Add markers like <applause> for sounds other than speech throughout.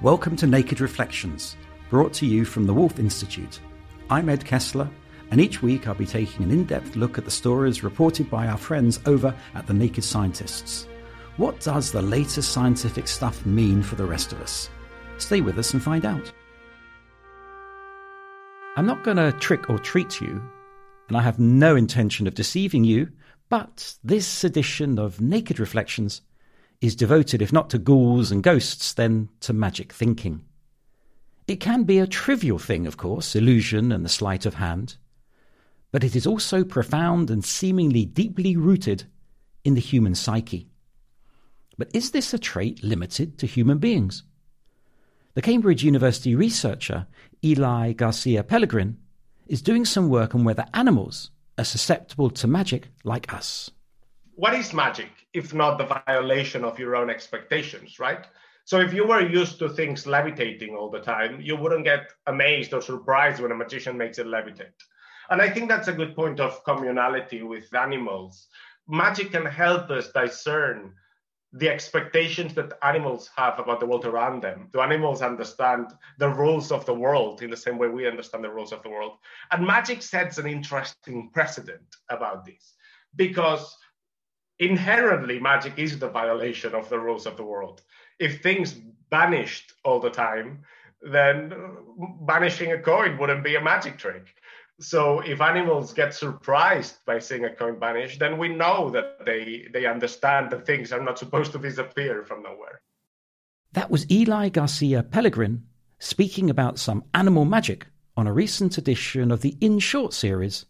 Welcome to Naked Reflections, brought to you from the Woolf Institute. I'm Ed Kessler, and each week I'll be taking an in depth look at the stories reported by our friends over at the Naked Scientists. What does the latest scientific stuff mean for the rest of us? Stay with us and find out. I'm not going to trick or treat you, and I have no intention of deceiving you, but this edition of Naked Reflections is devoted, if not to ghouls and ghosts, then to magic thinking. It can be a trivial thing, of course, illusion and the sleight of hand, but it is also profound and seemingly deeply rooted in the human psyche. But is this a trait limited to human beings? The Cambridge University researcher Eli Garcia Pelegrin is doing some work on whether animals are susceptible to magic like us. What is magic? if not the violation of your own expectations, right? So if you were used to things levitating all the time, you wouldn't get amazed or surprised when a magician makes it levitate. And I think that's a good point of communality with animals. Magic can help us discern the expectations that animals have about the world around them. Do animals understand the rules of the world in the same way we understand the rules of the world? And magic sets an interesting precedent about this because inherently magic is the violation of the rules of the world. If things vanished all the time, then banishing a coin wouldn't be a magic trick. So if animals get surprised by seeing a coin vanish, then we know that they they understand that things are not supposed to disappear from nowhere. That was Eli Garcia Pelegrin speaking about some animal magic on a recent edition of the In Short series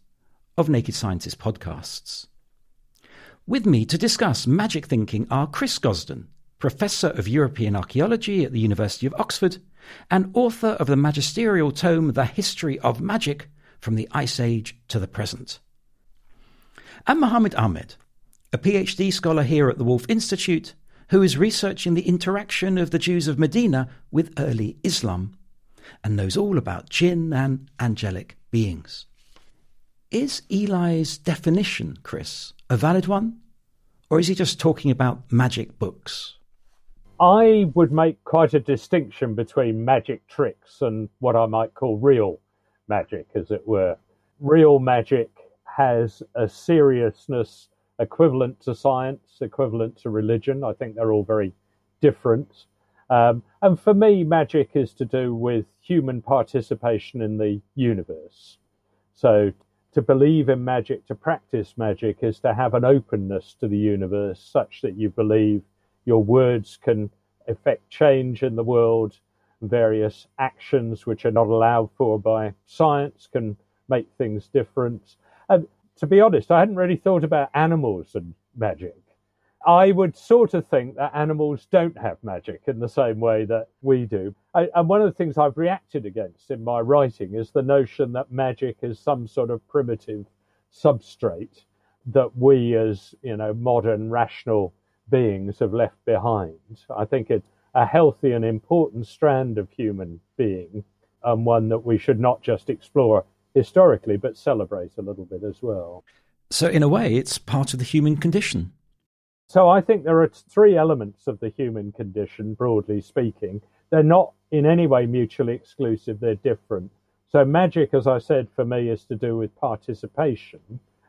of Naked Scientist podcasts. With me to discuss magic thinking are Chris Gosden, Professor of European Archaeology at the University of Oxford and author of the magisterial tome The History of Magic from the Ice Age to the Present. And Mohammed Ahmed, a PhD scholar here at the Woolf Institute, who is researching the interaction of the Jews of Medina with early Islam and knows all about jinn and angelic beings. Is Eli's definition, Chris, a valid one? Or is he just talking about magic books? I would make quite a distinction between magic tricks and what I might call real magic, as it were. Real magic has a seriousness equivalent to science, equivalent to religion. I think they're all very different. Um, and for me, magic is to do with human participation in the universe. So to believe in magic, to practice magic, is to have an openness to the universe such that you believe your words can effect change in the world. Various actions which are not allowed for by science can make things different. And to be honest, I hadn't really thought about animals and magic. I would sort of think that animals don't have magic in the same way that we do. I, and one of the things I've reacted against in my writing is the notion that magic is some sort of primitive substrate that we as, you know, modern rational beings have left behind. I think it's a healthy and important strand of human being and one that we should not just explore historically, but celebrate a little bit as well. So, in a way, it's part of the human condition. So I think there are three elements of the human condition, broadly speaking. They're not in any way mutually exclusive, they're different. So magic, as I said, for me is to do with participation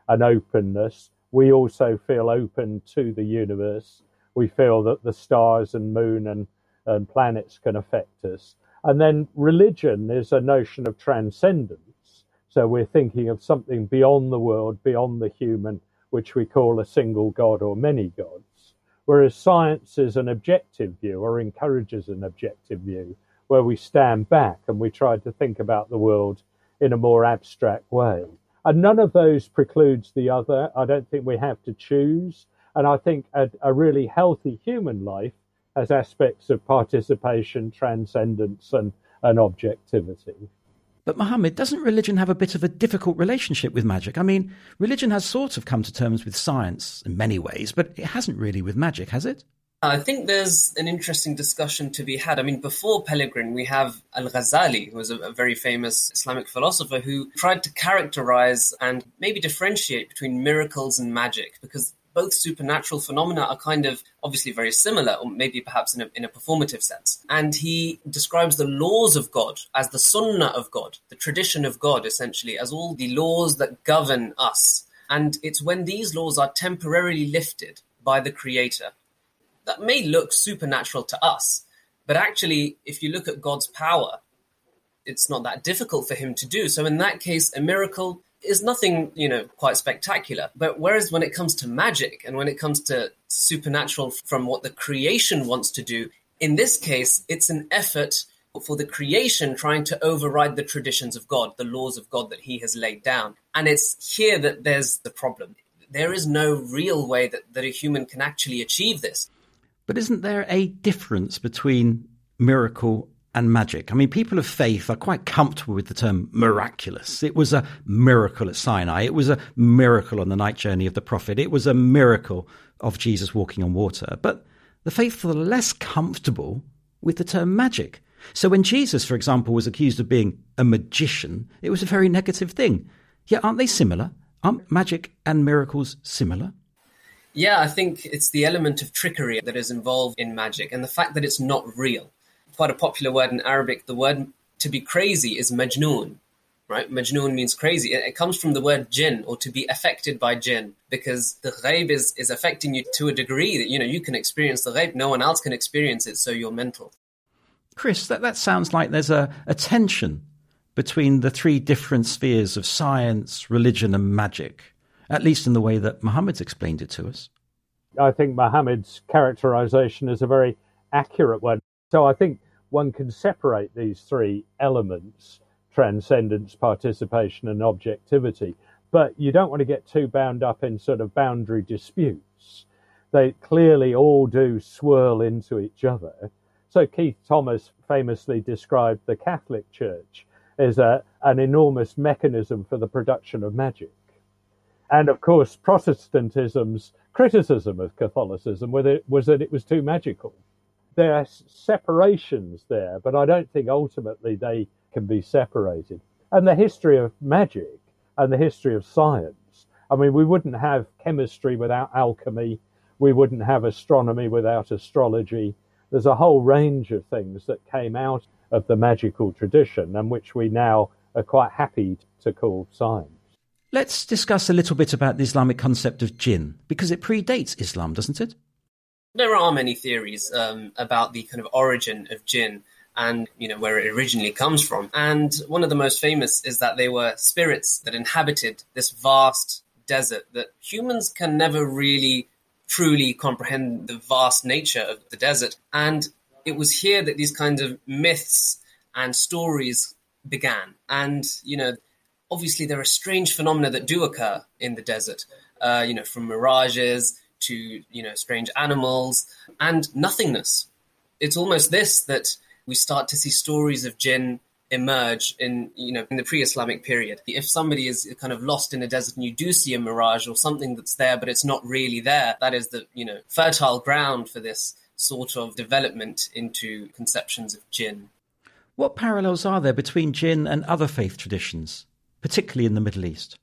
and openness. We also feel open to the universe. We feel that the stars and moon and, and planets can affect us. And then religion is a notion of transcendence. So we're thinking of something beyond the world, beyond the human, which we call a single God or many gods, whereas science is an objective view or encourages an objective view where we stand back and we try to think about the world in a more abstract way. And none of those precludes the other. I don't think we have to choose. And I think a, a really healthy human life has aspects of participation, transcendence, and, and objectivity. But Muhammad, doesn't religion have a bit of a difficult relationship with magic? I mean, religion has sort of come to terms with science in many ways, but it hasn't really with magic, has it? I think there's an interesting discussion to be had. I mean, before Pellegrin, we have Al Ghazali, who was a, a, very famous Islamic philosopher who tried to characterize and maybe differentiate between miracles and magic because both supernatural phenomena are kind of obviously very similar, or maybe perhaps in a, in a performative sense. And he describes the laws of God as the sunnah of God, the tradition of God, essentially, as all the laws that govern us. And it's when these laws are temporarily lifted by the Creator that may look supernatural to us. But actually, if you look at God's power, it's not that difficult for him to do. So in that case, a miracle is nothing, you know, quite spectacular. But whereas when it comes to magic and when it comes to supernatural from what the creation wants to do, in this case, it's an effort for the creation trying to override the traditions of God, the laws of God that he has laid down. And it's here that there's the problem. There is no real way that, that a human can actually achieve this. But isn't there a difference between miracle and magic. I mean, people of faith are quite comfortable with the term miraculous. It was a miracle at Sinai. It was a miracle on the night journey of the prophet. It was a miracle of Jesus walking on water. But the faithful are less comfortable with the term magic. So when Jesus, for example, was accused of being a magician, it was a very negative thing. Yet aren't they similar? Aren't magic and miracles similar? Yeah, I think it's the element of trickery that is involved in magic and the fact that it's not real quite a popular word in Arabic. The word to be crazy is majnoon, right? Majnoon means crazy. It, it, comes from the word jinn or to be affected by jinn because the ghaib is, is affecting you to a degree that, you know, you can experience the ghaib. No one else can experience it. So you're mental. Chris, that, that sounds like there's a, a tension between the three different spheres of science, religion, and magic, at least in the way that Muhammad's explained it to us. I think Muhammad's characterization is a very accurate one. So I think one can separate these three elements transcendence, participation, and objectivity. But you don't want to get too bound up in sort of boundary disputes. They clearly all do swirl into each other. So Keith Thomas famously described the Catholic Church as a, an enormous mechanism for the production of magic. And of course, Protestantism's criticism of Catholicism was that it was too magical there are separations there, but I don't think ultimately they can be separated. And the history of magic and the history of science. I mean, we wouldn't have chemistry without alchemy. We wouldn't have astronomy without astrology. There's a whole range of things that came out of the magical tradition and which we now are quite happy to call science. Let's discuss a little bit about the Islamic concept of jinn, because it predates Islam, doesn't it? There are many theories um, about the kind of origin of jinn and you know where it originally comes from. And one of the most famous is that they were spirits that inhabited this vast desert that humans can never really truly comprehend the vast nature of the desert. And it was here that these kinds of myths and stories began. And you know, obviously there are strange phenomena that do occur in the desert. Uh, you know, from mirages to, you know, strange animals and nothingness. It's almost this that we start to see stories of jinn emerge in you know in the pre-Islamic period. If somebody is kind of lost in a desert and you do see a mirage or something that's there but it's not really there, that is the you know fertile ground for this sort of development into conceptions of jinn. What parallels are there between jinn and other faith traditions, particularly in the Middle East?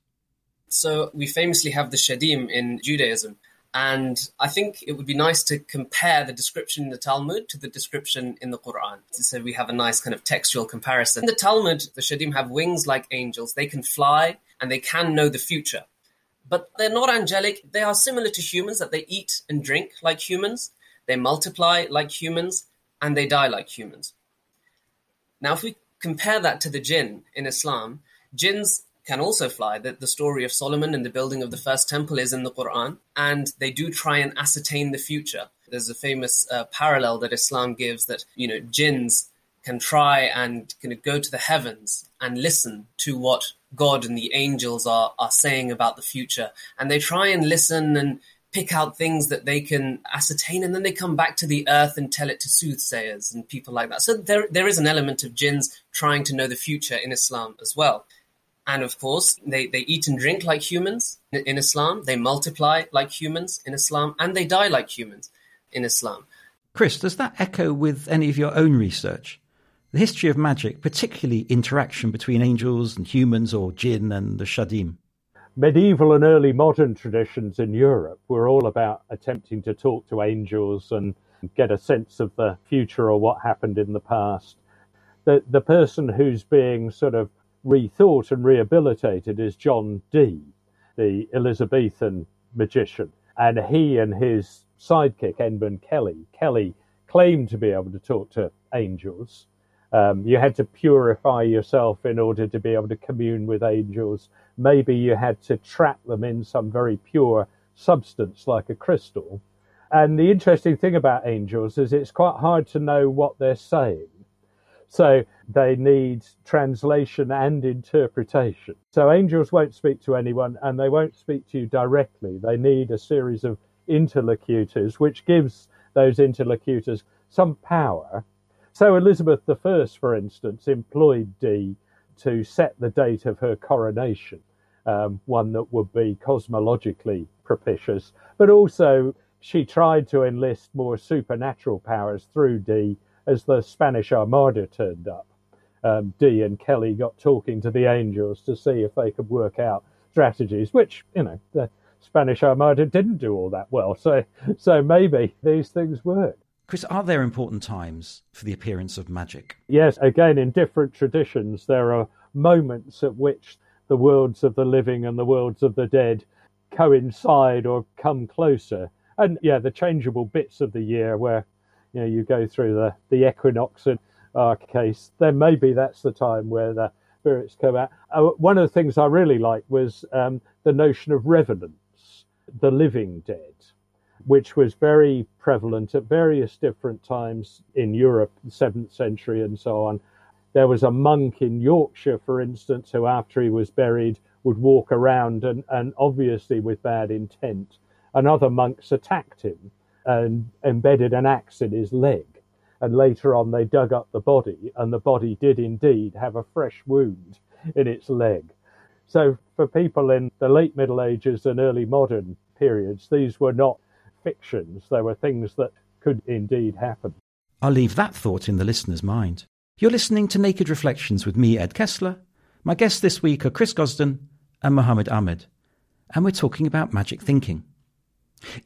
So we famously have the Shedim in Judaism, and I think it would be nice to compare the description in the Talmud to the description in the Quran. So we have a nice kind of textual comparison. In the Talmud, the Shedim have wings like angels. They can fly and they can know the future. But they're not angelic. They are similar to humans, that they eat and drink like humans, they multiply like humans, and they die like humans. Now, if we compare that to the jinn in Islam, jinns can also fly. That the story of Solomon and the building of the first temple is in the Quran, and they do try and ascertain the future. There's a famous uh, parallel that Islam gives that you know jinns can try and kind of go to the heavens and listen to what God and the angels are are saying about the future, and they try and listen and pick out things that they can ascertain and then they come back to the earth and tell it to soothsayers and people like that. So there there is an element of jinns trying to know the future in Islam as well. And of course, they, they eat and drink like humans in Islam, they multiply like humans in Islam, and they die like humans in Islam. Chris, does that echo with any of your own research? The history of magic, particularly interaction between angels and humans or jinn and the shedim? Medieval and early modern traditions in Europe were all about attempting to talk to angels and get a sense of the future or what happened in the past. The, the person who's being sort of rethought and rehabilitated is John Dee, the Elizabethan magician. And he and his sidekick, Edmund Kelly, Kelly claimed to be able to talk to angels. Um, you had to purify yourself in order to be able to commune with angels. Maybe you had to trap them in some very pure substance like a crystal. And the interesting thing about angels is it's quite hard to know what they're saying. So they need translation and interpretation. So angels won't speak to anyone and they won't speak to you directly. They need a series of interlocutors, which gives those interlocutors some power. So Elizabeth I, for instance, employed Dee to set the date of her coronation, um, one that would be cosmologically propitious, but also she tried to enlist more supernatural powers through Dee as the Spanish Armada turned up, um, Dee and Kelly got talking to the angels to see if they could work out strategies, which, you know, the Spanish Armada didn't do all that well. So, so maybe these things work. Chris, are there important times for the appearance of magic? Yes, again, in different traditions, there are moments at which the worlds of the living and the worlds of the dead coincide or come closer. And yeah, the changeable bits of the year where you know you go through the the equinox and our case, then maybe that's the time where the spirits come out. Uh, one of the things I really liked was um, the notion of revenants, the living dead, which was very prevalent at various different times in Europe, the seventh century and so on. There was a monk in Yorkshire, for instance, who after he was buried would walk around and, and obviously with bad intent. And other monks attacked him and embedded an axe in his leg. And later on, they dug up the body, and the body did indeed have a fresh wound in its leg. So, for people in the late Middle Ages and early modern periods, these were not fictions, they were things that could indeed happen. I'll leave that thought in the listener's mind. You're listening to Naked Reflections with me, Ed Kessler. My guests this week are Chris Gosden and Mohammed Ahmed, and we're talking about magic thinking.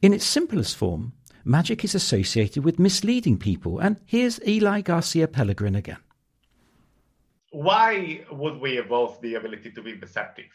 In its simplest form, magic is associated with misleading people. And here's Eli Garcia Pelegrin again. Why would we evolve the ability to be deceptive?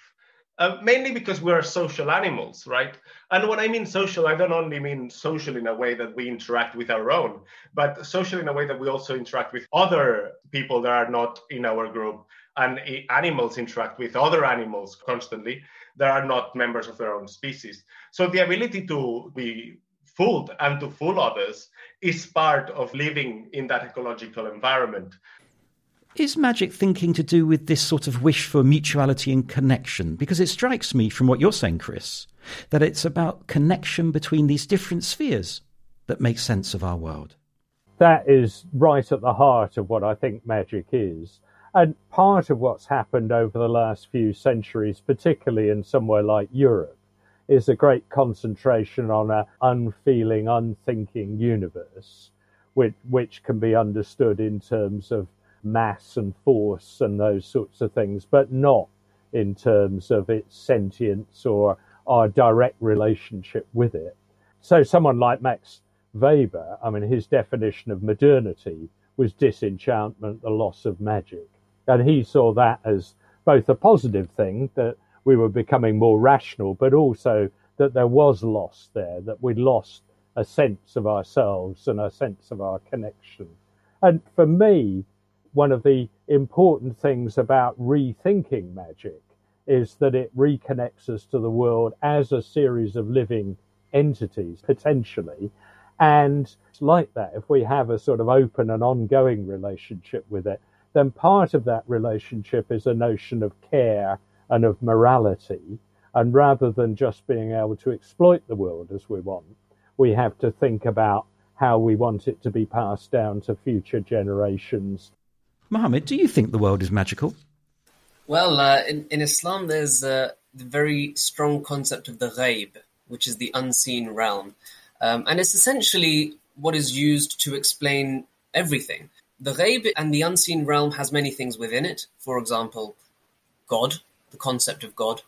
Uh, mainly because we're social animals, right? And when I mean social, I don't only mean social in a way that we interact with our own, but social in a way that we also interact with other people that are not in our group. And animals interact with other animals constantly that are not members of their own species. So the ability to be fooled and to fool others is part of living in that ecological environment. is magic thinking to do with this sort of wish for mutuality and connection? Because it strikes me from what you're saying, Chris, that it's about connection between these different spheres that make sense of our world. That is right at the heart of what I think magic is. And part of what's happened over the last few centuries, particularly in somewhere like Europe, is a great concentration on an unfeeling, unthinking universe, which, which can be understood in terms of mass and force and those sorts of things, but not in terms of its sentience or our direct relationship with it. So, someone like Max Weber, I mean, his definition of modernity was disenchantment, the loss of magic. And he saw that as both a positive thing that we were becoming more rational, but also that there was loss there, that we'd lost a sense of ourselves and a sense of our connection. And for me, one of the important things about rethinking magic is that it reconnects us to the world as a series of living entities, potentially. And it's like that, if we have a sort of open and ongoing relationship with it, then part of that relationship is a notion of care and of morality. And rather than just being able to exploit the world as we want, we have to think about how we want it to be passed down to future generations Mohammed, do you think the world is magical? Well, uh, in, in Islam, there's uh, the very strong concept of the ghaib, which is the unseen realm. Um, and it's essentially what is used to explain everything. The ghaib and the unseen realm has many things within it. For example, God, the concept of God,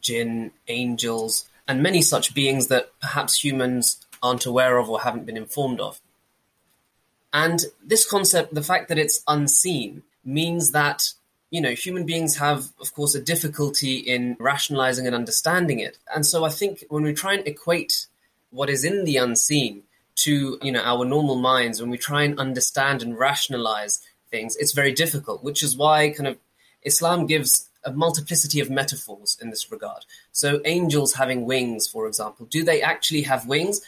jinn, angels, and many such beings that perhaps humans aren't aware of or haven't been informed of. And this concept, the fact that it's unseen, means that you know human beings have of course a difficulty in rationalizing and understanding it and so i think when we try and equate what is in the unseen to you know our normal minds when we try and understand and rationalize things it's very difficult which is why kind of islam gives a multiplicity of metaphors in this regard so angels having wings for example do they actually have wings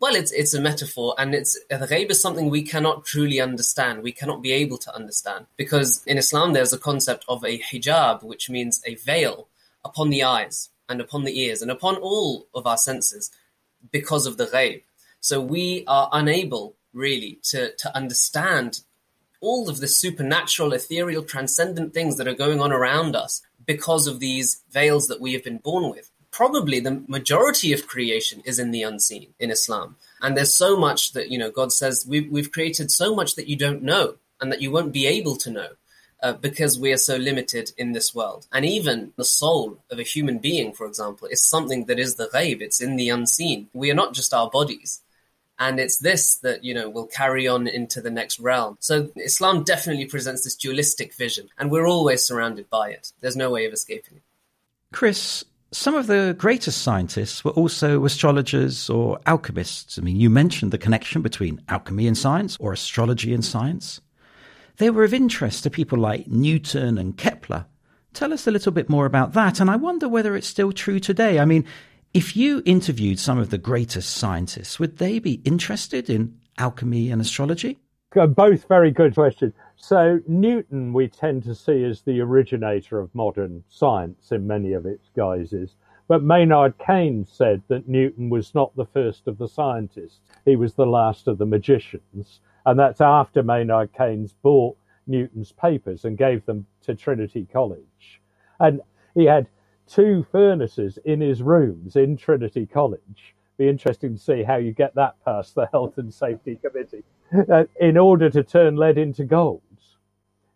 well, it's it's a metaphor, and it's ghaib is something we cannot truly understand. We cannot be able to understand because in Islam there's a concept of a hijab, which means a veil upon the eyes and upon the ears and upon all of our senses because of the ghaib. So we are unable really to to understand all of the supernatural, ethereal, transcendent things that are going on around us because of these veils that we have been born with probably the majority of creation is in the unseen in Islam. And there's so much that, you know, God says we've, we've created so much that you don't know and that you won't be able to know. Uh, because we are so limited in this world. And even the soul of a human being, for example, is something that is the ghaib, it's in the unseen. We are not just our bodies. And it's this that, you know, will carry on into the next realm. So Islam definitely presents this dualistic vision, and we're always surrounded by it. There's no way of escaping it. Chris, some of the greatest scientists were also astrologers or alchemists. I mean, you mentioned the connection between alchemy and science or astrology and science. They were of interest to people like Newton and Kepler. Tell us a little bit more about that, and I wonder whether it's still true today. I mean, if you interviewed some of the greatest scientists, would they be interested in alchemy and astrology? Both very good questions. So, Newton we tend to see as the originator of modern science in many of its guises. But Maynard Keynes said that Newton was not the first of the scientists, he was the last of the magicians. And that's after Maynard Keynes bought Newton's papers and gave them to Trinity College. And he had two furnaces in his rooms in Trinity College. Be interesting to see how you get that past the Health and Safety Committee. Uh, in order to turn lead into gold.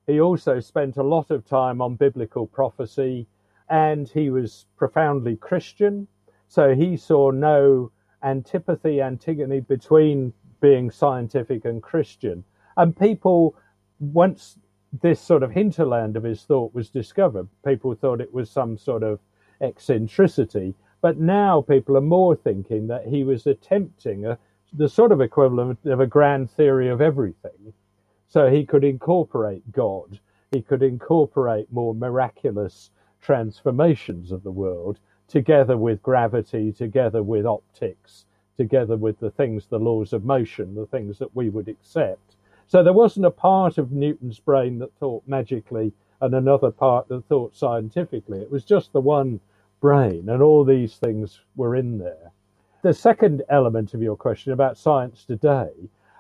He also spent a lot of time on biblical prophecy and he was profoundly Christian. So he saw no antipathy, antinomy between being scientific and Christian. And people, once this sort of hinterland of his thought was discovered, people thought it was some sort of eccentricity. But now people are more thinking that he was attempting a the sort of equivalent of a grand theory of everything. So he could incorporate God, he could incorporate more miraculous transformations of the world together with gravity, together with optics, together with the things, the laws of motion, the things that we would accept. So there wasn't a part of Newton's brain that thought magically and another part that thought scientifically. It was just the one brain, and all these things were in there. The second element of your question about science today,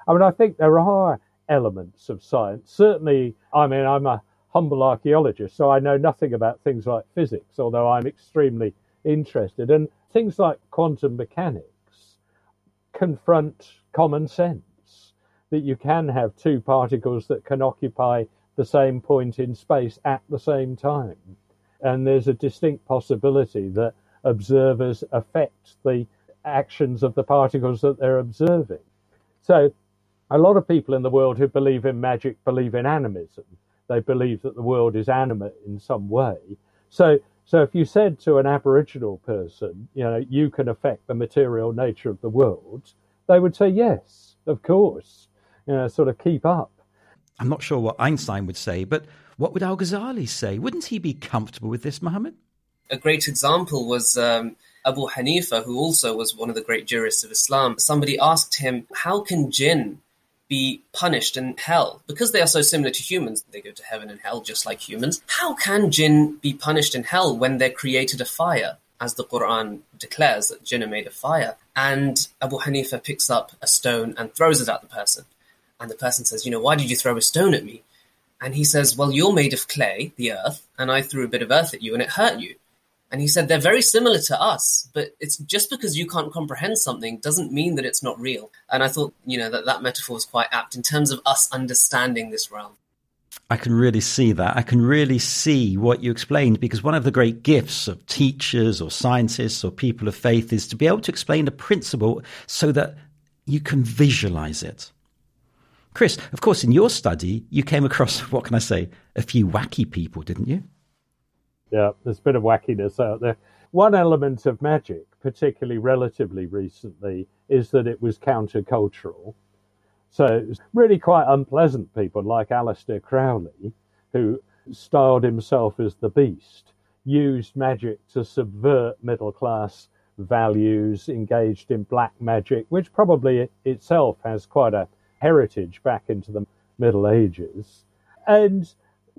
I mean, I think there are elements of science. Certainly, I mean, I'm a humble archaeologist, so I know nothing about things like physics, although I'm extremely interested. And things like quantum mechanics confront common sense that you can have two particles that can occupy the same point in space at the same time. And there's a distinct possibility that observers affect the actions of the particles that they're observing. So, a lot of people in the world who believe in magic believe in animism. They believe that the world is animate in some way. So, so if you said to an Aboriginal person, you know, you can affect the material nature of the world, they would say, yes, of course you know, sort of keep up. I'm not sure what Einstein would say, but what would Al Ghazali say? Wouldn't he be comfortable with this, Mohammed? A great example was um, Abu Hanifa, who also was one of the great jurists of Islam. Somebody asked him, How can jinn be punished in hell? Because they are so similar to humans, they go to heaven and hell just like humans. How can jinn be punished in hell when they're created a fire? As the Quran declares that jinn are made of fire. And Abu Hanifa picks up a stone and throws it at the person. And the person says, You know, why did you throw a stone at me? And he says, Well, you're made of clay, the earth, and I threw a bit of earth at you and it hurt you. And he said, They're very similar to us, but it's just because you can't comprehend something doesn't mean that it's not real. And I thought, you know, that that metaphor was quite apt in terms of us understanding this realm. I can really see that. I can really see what you explained because one of the great gifts of teachers or scientists or people of faith is to be able to explain a principle so that you can visualize it. Chris, of course, in your study, you came across, <laughs> what can I say, a few wacky people, didn't you? Yeah, there's a bit of wackiness out there. One element of magic, particularly relatively recently, is that it was countercultural. So it was really quite unpleasant people like Aleister Crowley, who styled himself as the beast, used magic to subvert middle class values, engaged in black magic, which probably itself has quite a heritage back into the Middle Ages. And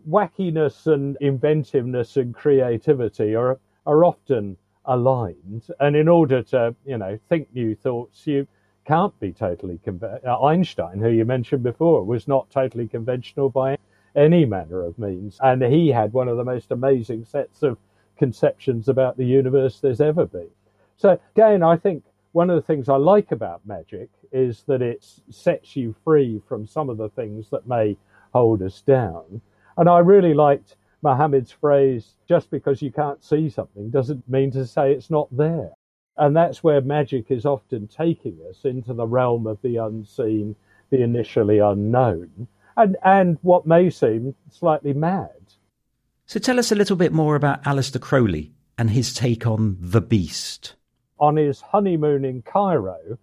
wackiness and inventiveness and creativity are, are often aligned. And in order to, you know, think new thoughts, you can't be totally conventional. Uh, Einstein, who you mentioned before, was not totally conventional by any manner of means. And he had one of the most amazing sets of conceptions about the universe there's ever been. So again, I think one of the things I like about magic is that it sets you free from some of the things that may hold us down. And I really liked Mohammed's phrase, just because you can't see something doesn't mean to say it's not there. And that's where magic is often taking us into the realm of the unseen, the initially unknown, and, and what may seem slightly mad. So tell us a little bit more about Aleister Crowley and his take on the beast. On his honeymoon in Cairo,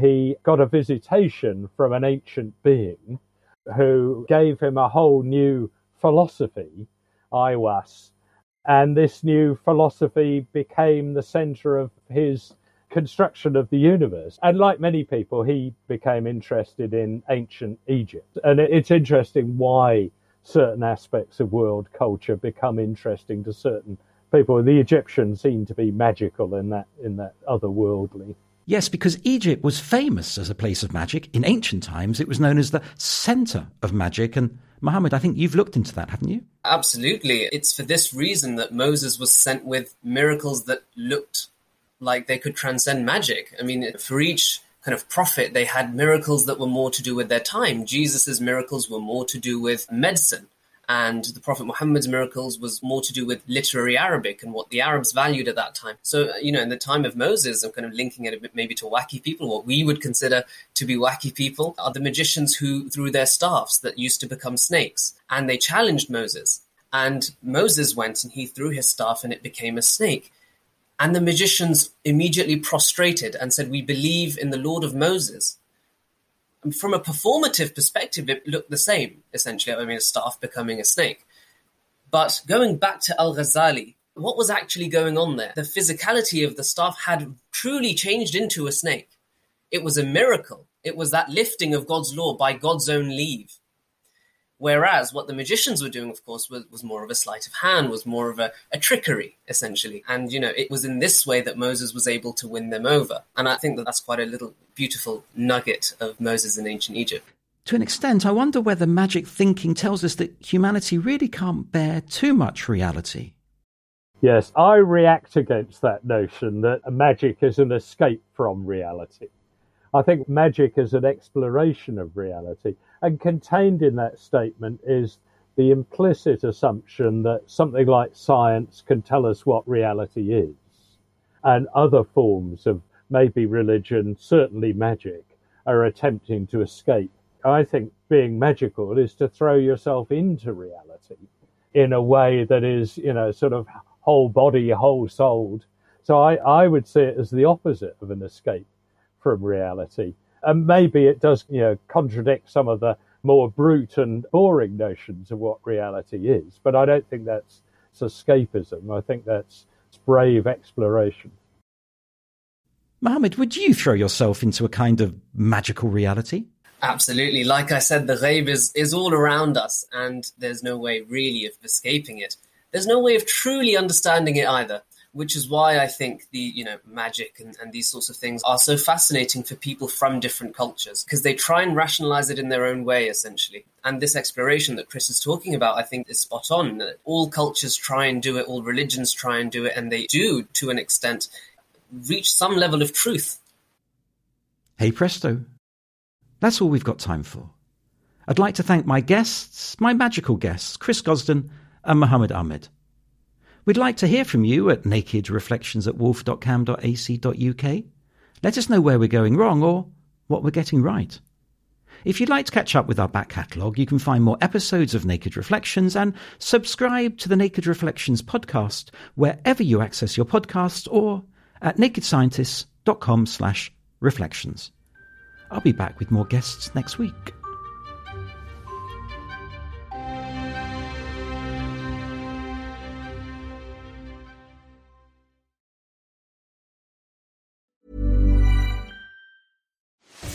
he got a visitation from an ancient being who gave him a whole new philosophy, Aiwass. And this new philosophy became the center of his construction of the universe. And like many people, he became interested in ancient Egypt. And it's interesting why certain aspects of world culture become interesting to certain people. The Egyptians seem to be magical in that in that otherworldly Yes, because Egypt was famous as a place of magic. In ancient times, it was known as the center of magic. And Mohammed, I think you've looked into that, haven't you? Absolutely. It's for this reason that Moses was sent with miracles that looked like they could transcend magic. I mean, for each kind of prophet, they had miracles that were more to do with their time. Jesus's miracles were more to do with medicine and the Prophet Muhammad's miracles was more to do with literary Arabic and what the Arabs valued at that time. So, you know, in the time of Moses, I'm kind of linking it a bit maybe to wacky people, what we would consider to be wacky people are the magicians who threw their staffs that used to become snakes. And they challenged Moses. And Moses went and he threw his staff and it became a snake. And the magicians immediately prostrated and said, We believe in the Lord of Moses from a performative perspective, it looked the same, essentially. I mean, a staff becoming a snake. But going back to Al Ghazali, what was actually going on there? The physicality of the staff had truly changed into a snake. It was a miracle. It was that lifting of God's law by God's own leave. Whereas what the magicians were doing, of course, was, was more of a sleight of hand, was more of a, a, trickery, essentially. And, you know, it was in this way that Moses was able to win them over. And I think that that's quite a little beautiful nugget of Moses in ancient Egypt. To an extent, I wonder whether magic thinking tells us that humanity really can't bear too much reality. Yes, I react against that notion that magic is an escape from reality. I think magic is an exploration of reality. And contained in that statement is the implicit assumption that something like science can tell us what reality is. And other forms of maybe religion, certainly magic, are attempting to escape. I think being magical is to throw yourself into reality in a way that is, you know, sort of whole body, whole souled. So I, I would see it as the opposite of an escape from reality. And maybe it does, you know, contradict some of the more brute and boring notions of what reality is. But I don't think that's escapism. I think that's brave exploration. Mohammed, would you throw yourself into a kind of magical reality? Absolutely. Like I said, the ghaib is, is all around us, and there's no way really of escaping it there's no way of truly understanding it either which is why I think the you know magic and, and, these sorts of things are so fascinating for people from different cultures because they try and rationalize it in their own way essentially. And this exploration that Chris is talking about, I think, is spot on. All cultures try and do it, all religions try and do it, and they do to an extent reach some level of truth. Hey presto, that's all we've got time for. I'd like to thank my guests, my magical guests, Chris Gosden and Mohammed Ahmed. We'd like to hear from you at nakedreflections at woolf.cam.ac.uk. Let us know where we're going wrong or what we're getting right. If you'd like to catch up with our back catalogue, you can find more episodes of Naked Reflections and subscribe to the Naked Reflections podcast wherever you access your podcasts or at nakedscientists.com slash reflections. I'll be back with more guests next week.